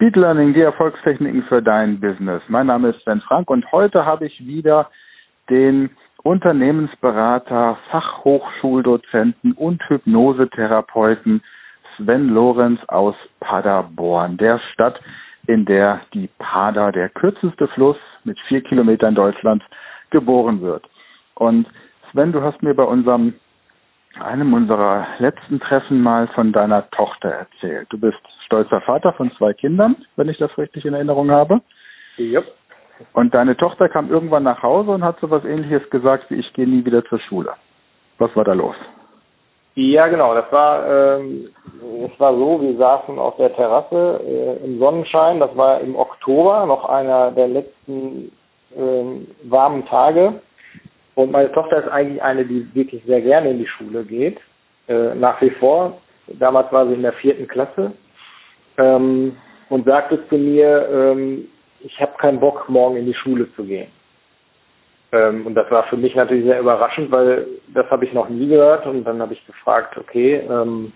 Speed Learning, die Erfolgstechniken für dein Business. Mein Name ist Sven Frank und heute habe ich wieder den Unternehmensberater, Fachhochschuldozenten und Hypnosetherapeuten Sven Lorenz aus Paderborn, der Stadt, in der die Pader, der kürzeste Fluss mit vier Kilometern Deutschlands, geboren wird. Und Sven, du hast mir bei unserem einem unserer letzten Treffen mal von deiner Tochter erzählt. Du bist stolzer Vater von zwei Kindern, wenn ich das richtig in Erinnerung habe. Ja. Und deine Tochter kam irgendwann nach Hause und hat so was ähnliches gesagt wie ich gehe nie wieder zur Schule. Was war da los? Ja, genau. Das war, ähm, es war so, wir saßen auf der Terrasse äh, im Sonnenschein. Das war im Oktober, noch einer der letzten ähm, warmen Tage. Und meine Tochter ist eigentlich eine, die wirklich sehr gerne in die Schule geht. Äh, nach wie vor. Damals war sie in der vierten Klasse. Ähm, und sagte zu mir, ähm, ich habe keinen Bock, morgen in die Schule zu gehen. Ähm, und das war für mich natürlich sehr überraschend, weil das habe ich noch nie gehört. Und dann habe ich gefragt, okay, ähm,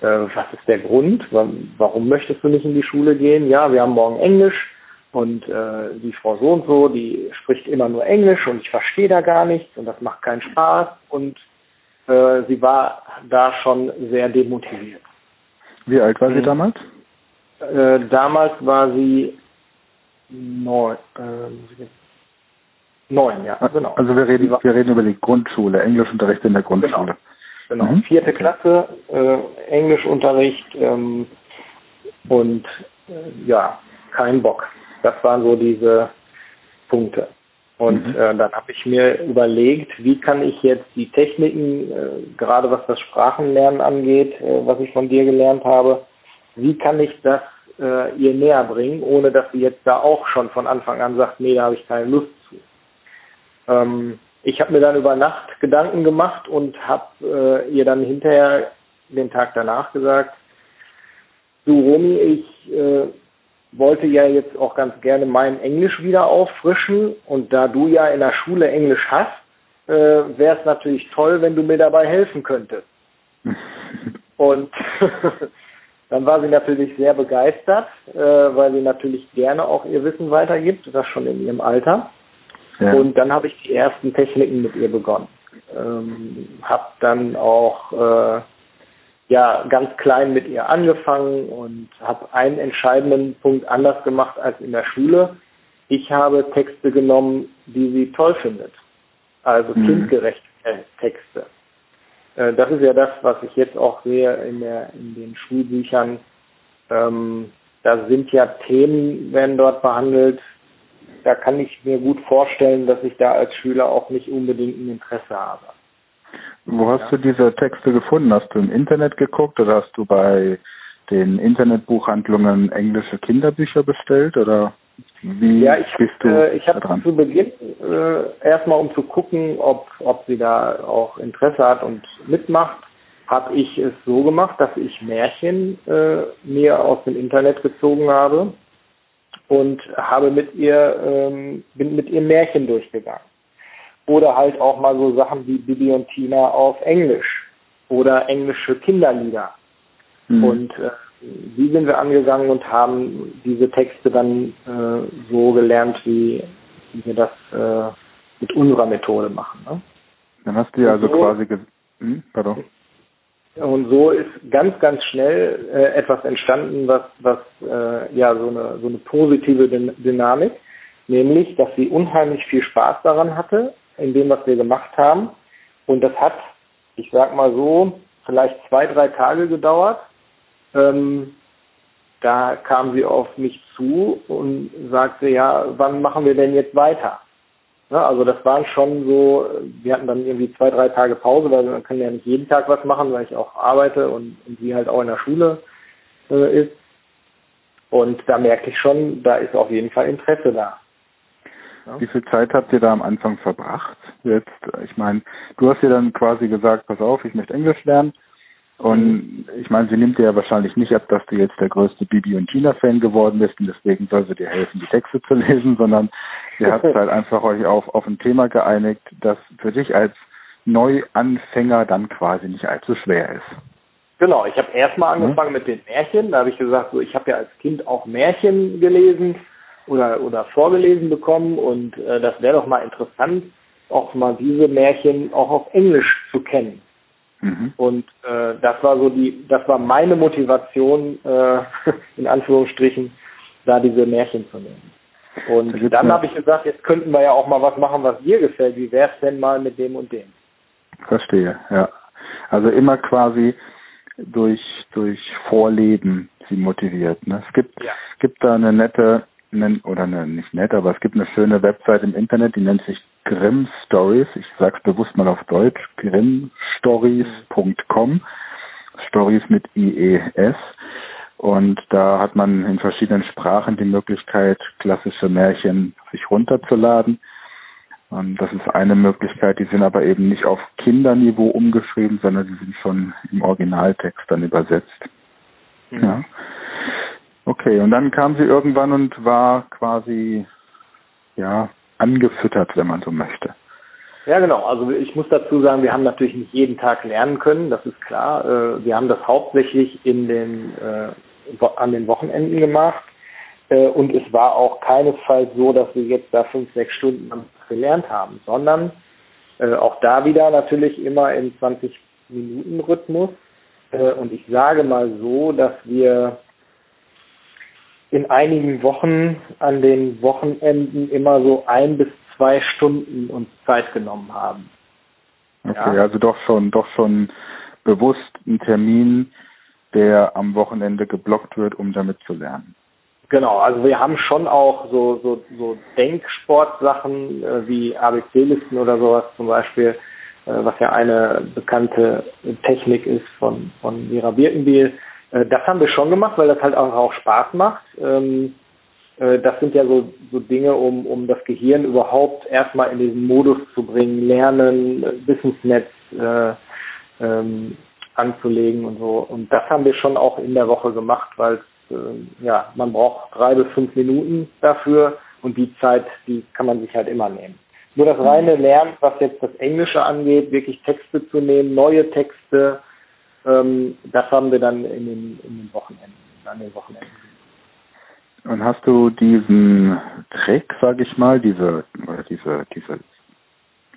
äh, was ist der Grund? Warum möchtest du nicht in die Schule gehen? Ja, wir haben morgen Englisch. Und äh, die Frau so und so, die spricht immer nur Englisch und ich verstehe da gar nichts und das macht keinen Spaß. Und äh, sie war da schon sehr demotiviert. Wie alt war sie mhm. damals? Äh, damals war sie neun, äh, neun, ja, genau. Also wir reden, wir reden über die Grundschule, Englischunterricht in der Grundschule. Genau, genau. Mhm. vierte Klasse, äh, Englischunterricht ähm, und äh, ja, kein Bock. Das waren so diese Punkte. Und mhm. äh, dann habe ich mir überlegt, wie kann ich jetzt die Techniken, äh, gerade was das Sprachenlernen angeht, äh, was ich von dir gelernt habe, wie kann ich das äh, ihr näher bringen, ohne dass sie jetzt da auch schon von Anfang an sagt, nee, da habe ich keine Lust zu. Ähm, ich habe mir dann über Nacht Gedanken gemacht und habe äh, ihr dann hinterher den Tag danach gesagt, du Romy, ich äh, wollte ja jetzt auch ganz gerne mein Englisch wieder auffrischen und da du ja in der Schule Englisch hast, äh, wäre es natürlich toll, wenn du mir dabei helfen könntest. und dann war sie natürlich sehr begeistert, äh, weil sie natürlich gerne auch ihr Wissen weitergibt, das schon in ihrem Alter. Ja. Und dann habe ich die ersten Techniken mit ihr begonnen. Ähm, habe dann auch äh, ja ganz klein mit ihr angefangen und habe einen entscheidenden Punkt anders gemacht als in der Schule. Ich habe Texte genommen, die sie toll findet. Also mhm. kindgerechte Texte. Äh, das ist ja das, was ich jetzt auch sehe in, der, in den Schulbüchern. Ähm, da sind ja Themen, werden dort behandelt. Da kann ich mir gut vorstellen, dass ich da als Schüler auch nicht unbedingt ein Interesse habe. Wo hast ja. du diese Texte gefunden? Hast du im Internet geguckt oder hast du bei den Internetbuchhandlungen englische Kinderbücher bestellt oder wie ja, ich, bist du äh, ich habe zu Beginn äh, erstmal um zu gucken, ob ob sie da auch Interesse hat und mitmacht, habe ich es so gemacht, dass ich Märchen äh, mir aus dem Internet gezogen habe und habe mit ihr ähm, bin mit ihr Märchen durchgegangen. Oder halt auch mal so Sachen wie Bibi und Tina auf Englisch oder englische Kinderlieder. Mhm. Und äh, die sind wir angegangen und haben diese Texte dann äh, so gelernt, wie, wie wir das äh, mit unserer Methode machen. Ne? Dann hast du ja also so, quasi hm, pardon. Und so ist ganz, ganz schnell äh, etwas entstanden, was, was äh, ja so eine so eine positive Dynamik, nämlich, dass sie unheimlich viel Spaß daran hatte, in dem, was wir gemacht haben. Und das hat, ich sag mal so, vielleicht zwei, drei Tage gedauert. Ähm, da kam sie auf mich zu und sagte, ja, wann machen wir denn jetzt weiter? Ja, also das waren schon so, wir hatten dann irgendwie zwei, drei Tage Pause, weil man kann ja nicht jeden Tag was machen, weil ich auch arbeite und, und sie halt auch in der Schule äh, ist. Und da merkte ich schon, da ist auf jeden Fall Interesse da. Ja. Wie viel Zeit habt ihr da am Anfang verbracht? Jetzt, ich meine, du hast dir dann quasi gesagt, pass auf, ich möchte Englisch lernen. Und ich meine, sie nimmt dir ja wahrscheinlich nicht ab, dass du jetzt der größte Bibi und Tina-Fan geworden bist und deswegen soll sie dir helfen, die Texte zu lesen, sondern ihr habt halt einfach euch auf, auf ein Thema geeinigt, das für dich als Neuanfänger dann quasi nicht allzu schwer ist. Genau, ich habe erstmal angefangen mhm. mit den Märchen. Da habe ich gesagt, so ich habe ja als Kind auch Märchen gelesen oder oder vorgelesen bekommen und äh, das wäre doch mal interessant, auch mal diese Märchen auch auf Englisch zu kennen. Mhm. Und äh, das war so die, das war meine Motivation, äh, in Anführungsstrichen, da diese Märchen zu nehmen. Und dann habe ich gesagt, jetzt könnten wir ja auch mal was machen, was dir gefällt. Wie wär's denn mal mit dem und dem? Verstehe, ja. Also immer quasi durch durch Vorleben sie motiviert. Ne? Es gibt ja. gibt da eine nette oder eine, nicht nett, aber es gibt eine schöne Website im Internet, die nennt sich Grimm Stories. Ich sag's bewusst mal auf Deutsch, grimmstories.com. Stories mit IES. Und da hat man in verschiedenen Sprachen die Möglichkeit, klassische Märchen sich runterzuladen. Und das ist eine Möglichkeit, die sind aber eben nicht auf Kinderniveau umgeschrieben, sondern die sind schon im Originaltext dann übersetzt. Mhm. Ja. Okay, und dann kam sie irgendwann und war quasi, ja, angefüttert, wenn man so möchte. Ja, genau. Also ich muss dazu sagen, wir haben natürlich nicht jeden Tag lernen können, das ist klar. Äh, wir haben das hauptsächlich in den, äh, an den Wochenenden gemacht. Äh, und es war auch keinesfalls so, dass wir jetzt da fünf, sechs Stunden gelernt haben, sondern auch da wieder natürlich immer im 20-Minuten-Rhythmus. Und ich sage mal so, dass wir in einigen Wochen an den Wochenenden immer so ein bis zwei Stunden uns Zeit genommen haben. Okay, ja. also doch schon, doch schon bewusst ein Termin, der am Wochenende geblockt wird, um damit zu lernen. Genau, also wir haben schon auch so, so, so Denksportsachen äh, wie ABC-Listen oder sowas zum Beispiel, äh, was ja eine bekannte Technik ist von, von Mira Birkenbiel. Äh, das haben wir schon gemacht, weil das halt auch, auch Spaß macht. Ähm, äh, das sind ja so, so Dinge, um, um das Gehirn überhaupt erstmal in diesen Modus zu bringen, lernen, Wissensnetz äh, ähm, anzulegen und so. Und das haben wir schon auch in der Woche gemacht, weil äh, ja, man braucht drei bis fünf Minuten dafür und die Zeit, die kann man sich halt immer nehmen. Nur das reine Lernen, was jetzt das Englische angeht, wirklich Texte zu nehmen, neue Texte, ähm, das haben wir dann in den, in den Wochenenden, an den Wochenenden. Und hast du diesen Trick, sage ich mal, diese oder diese diese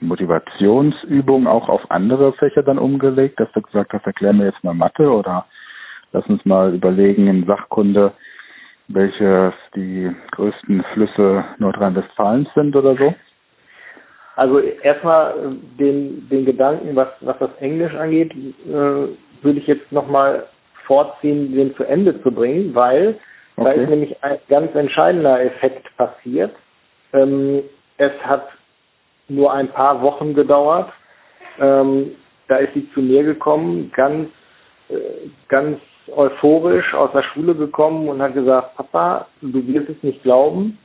Motivationsübung auch auf andere Fächer dann umgelegt, dass du gesagt hast, erklär mir jetzt mal Mathe oder lass uns mal überlegen in Sachkunde, welche die größten Flüsse Nordrhein-Westfalens sind oder so? Also erstmal den, den Gedanken, was, was das Englisch angeht, äh, würde ich jetzt nochmal vorziehen, den zu Ende zu bringen, weil okay. da ist nämlich ein ganz entscheidender Effekt passiert. Ähm, es hat nur ein paar Wochen gedauert. Ähm, da ist sie zu mir gekommen, ganz, äh, ganz euphorisch aus der Schule gekommen und hat gesagt, Papa, du wirst es nicht glauben,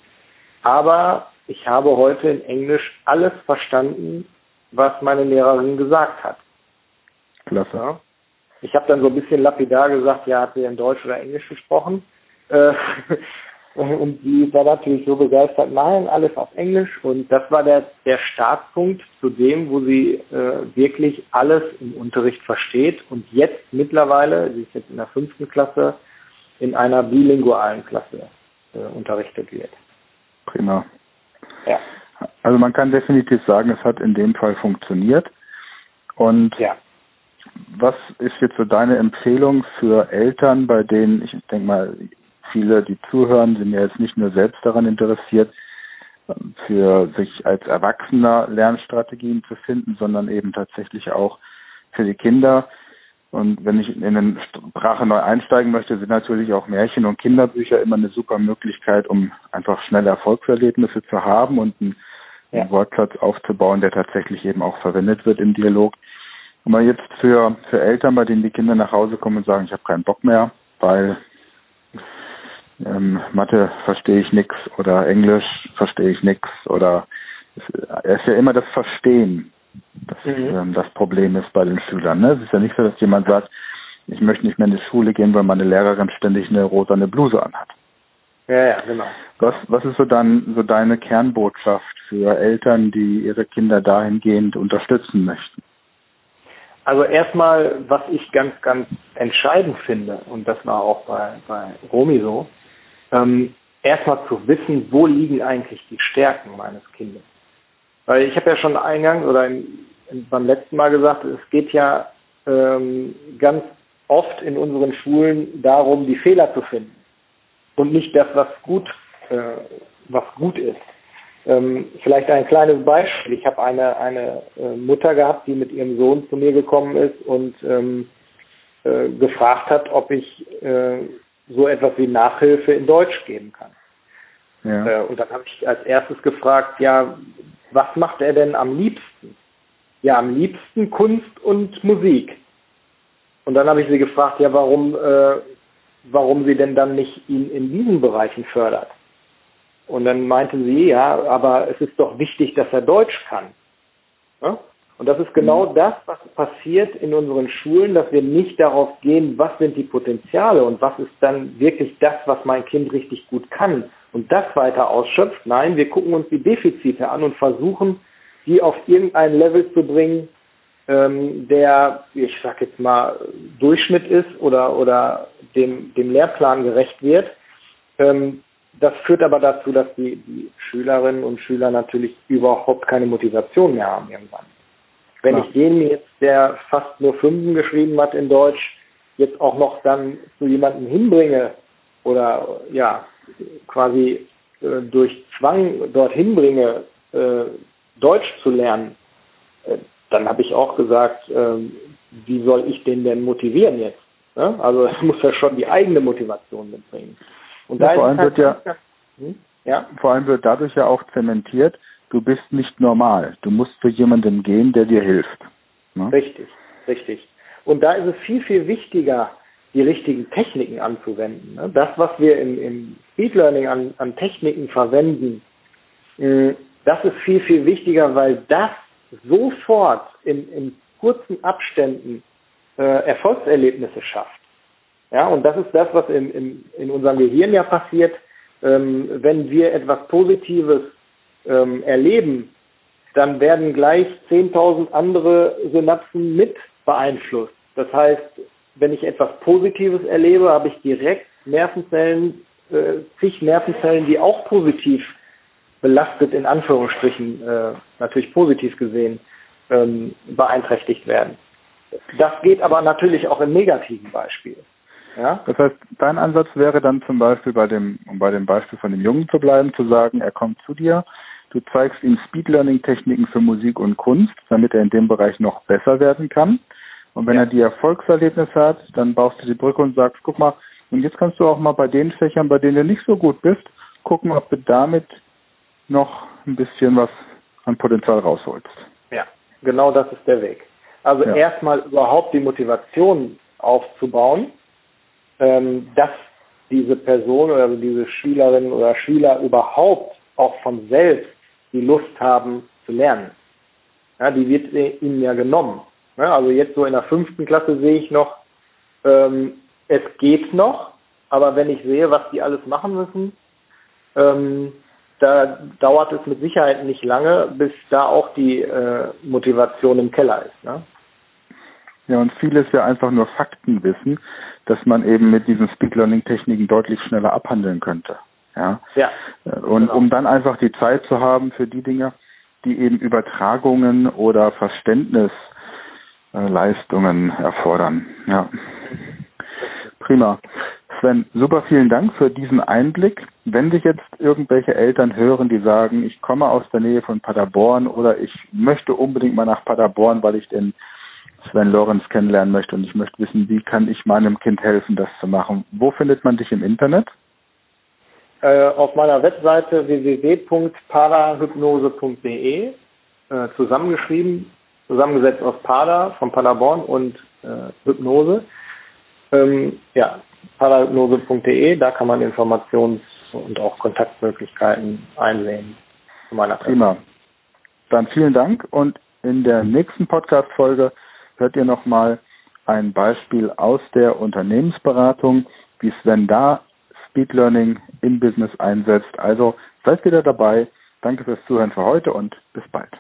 aber ich habe heute in Englisch alles verstanden, was meine Lehrerin gesagt hat. Klasse. Ja? Ich habe dann so ein bisschen lapidar gesagt, ja, hat sie in Deutsch oder Englisch gesprochen? Äh, und sie war natürlich so begeistert, nein, alles auf Englisch. Und das war der, der Startpunkt zu dem, wo sie äh, wirklich alles im Unterricht versteht und jetzt mittlerweile, sie ist jetzt in der fünften Klasse, in einer bilingualen Klasse äh, unterrichtet wird. Prima. Ja. Also man kann definitiv sagen, es hat in dem Fall funktioniert. Und ja was ist jetzt so deine Empfehlung für Eltern, bei denen, ich denke mal, viele, die zuhören, sind ja jetzt nicht nur selbst daran interessiert, für sich als Erwachsener Lernstrategien zu finden, sondern eben tatsächlich auch für die Kinder. Und wenn ich in eine Sprache neu einsteigen möchte, sind natürlich auch Märchen und Kinderbücher immer eine super Möglichkeit, um einfach schnelle Erfolgserlebnisse zu haben und einen, ja. Wortplatz aufzubauen, der tatsächlich eben auch verwendet wird im Dialog. Und mal jetzt für, für Eltern, bei denen die Kinder nach Hause kommen und sagen, ich habe keinen Bock mehr, weil ähm, Mathe verstehe ich nix oder Englisch verstehe ich nix oder es ist ja immer das Verstehen, das mhm. ähm, das Problem ist bei den Schülern. Ne? Es ist ja nicht so, dass jemand sagt, ich möchte nicht mehr in die Schule gehen, weil meine Lehrerin ständig eine rosane Bluse anhat. Ja, ja, genau. Was, was ist so dann so deine Kernbotschaft für Eltern, die ihre Kinder dahingehend unterstützen möchten? Also erstmal, was ich ganz, ganz entscheidend finde, und das war auch bei, bei Romy so, ähm, erstmal zu wissen, wo liegen eigentlich die Stärken meines Kindes. Weil ich habe ja schon eingangs oder in, in, beim letzten Mal gesagt, es geht ja ähm, ganz oft in unseren Schulen darum, die Fehler zu finden und nicht das, was gut, äh, was gut ist. Ähm, vielleicht ein kleines Beispiel. Ich habe eine, eine äh, Mutter gehabt, die mit ihrem Sohn zu mir gekommen ist und ähm, äh, gefragt hat, ob ich äh, so etwas wie Nachhilfe in Deutsch geben kann. Ja. Äh, und dann habe ich als erstes gefragt, ja, was macht er denn am liebsten? Ja, am liebsten Kunst und Musik. Und dann habe ich sie gefragt, ja, warum, äh, warum sie denn dann nicht ihn in diesen Bereichen fördert. Und dann meinte sie, ja, aber es ist doch wichtig, dass er Deutsch kann. Ja? Und das ist genau mhm. das, was passiert in unseren Schulen, dass wir nicht darauf gehen, was sind die Potenziale und was ist dann wirklich das, was mein Kind richtig gut kann und das weiter ausschöpft. Nein, wir gucken uns die Defizite an und versuchen, die auf irgendein Level zu bringen, ähm, der, ich sag jetzt mal, Durchschnitt ist oder, oder dem, dem Lehrplan gerecht wird. Ähm, das führt aber dazu, dass die, die Schülerinnen und Schüler natürlich überhaupt keine Motivation mehr haben irgendwann. Wenn ja. ich den jetzt, der fast nur Fünfen geschrieben hat in Deutsch, jetzt auch noch dann zu jemandem hinbringe oder ja, quasi äh, durch Zwang dorthin bringe, äh, Deutsch zu lernen, äh, dann habe ich auch gesagt, ähm, wie soll ich den denn motivieren jetzt? Ne? Also muss ja schon die eigene Motivation mitbringen. Und ja, vor allem halt wird ja, hm? ja, vor allem wird dadurch ja auch zementiert, du bist nicht normal. Du musst zu jemandem gehen, der dir hilft. Ne? Richtig, richtig. Und da ist es viel, viel wichtiger, die richtigen Techniken anzuwenden. Ne? Das, was wir im, im Speed Learning an, an Techniken verwenden, hm, das ist viel, viel wichtiger, weil das sofort in, in kurzen Abständen äh, Erfolgserlebnisse schafft. Ja, und das ist das, was in, in, in unserem Gehirn ja passiert. Ähm, wenn wir etwas Positives ähm, erleben, dann werden gleich 10.000 andere Synapsen mit beeinflusst. Das heißt, wenn ich etwas Positives erlebe, habe ich direkt Nervenzellen, äh, zig Nervenzellen, die auch positiv belastet, in Anführungsstrichen, äh, natürlich positiv gesehen, ähm, beeinträchtigt werden. Das geht aber natürlich auch im negativen Beispiel. Ja? Das heißt, dein Ansatz wäre dann zum Beispiel bei dem, um bei dem Beispiel von dem Jungen zu bleiben, zu sagen, er kommt zu dir, du zeigst ihm Speed Learning Techniken für Musik und Kunst, damit er in dem Bereich noch besser werden kann. Und wenn ja. er die Erfolgserlebnisse hat, dann baust du die Brücke und sagst, guck mal, und jetzt kannst du auch mal bei den Fächern, bei denen du nicht so gut bist, gucken, ob du damit noch ein bisschen was an Potenzial rausholst. Ja, genau das ist der Weg. Also ja. erstmal überhaupt die Motivation aufzubauen, ähm, dass diese Person oder diese Schülerin oder Schüler überhaupt auch von selbst die Lust haben zu lernen. Ja, die wird ihnen ja genommen. Ja, also jetzt so in der fünften Klasse sehe ich noch, ähm, es geht noch, aber wenn ich sehe, was die alles machen müssen, ähm, da dauert es mit Sicherheit nicht lange, bis da auch die äh, Motivation im Keller ist. Ne? Ja, und vieles ja einfach nur Faktenwissen, dass man eben mit diesen Speed Learning Techniken deutlich schneller abhandeln könnte. Ja. ja und genau. um dann einfach die Zeit zu haben für die Dinge, die eben Übertragungen oder Verständnisleistungen erfordern. Ja. Prima. Sven, super vielen Dank für diesen Einblick. Wenn dich jetzt irgendwelche Eltern hören, die sagen, ich komme aus der Nähe von Paderborn oder ich möchte unbedingt mal nach Paderborn, weil ich den Sven Lorenz kennenlernen möchte und ich möchte wissen, wie kann ich meinem Kind helfen, das zu machen. Wo findet man dich im Internet? Äh, auf meiner Webseite www.parahypnose.de äh, zusammengeschrieben, zusammengesetzt aus Pada von Paderborn und äh, Hypnose. Ähm, ja, parahypnose.de, da kann man Informations- und auch Kontaktmöglichkeiten einsehen. Prima. Dann vielen Dank und in der nächsten Podcast-Folge hört ihr nochmal ein Beispiel aus der Unternehmensberatung, wie Sven da Speed Learning im Business einsetzt. Also seid wieder dabei. Danke fürs Zuhören für heute und bis bald.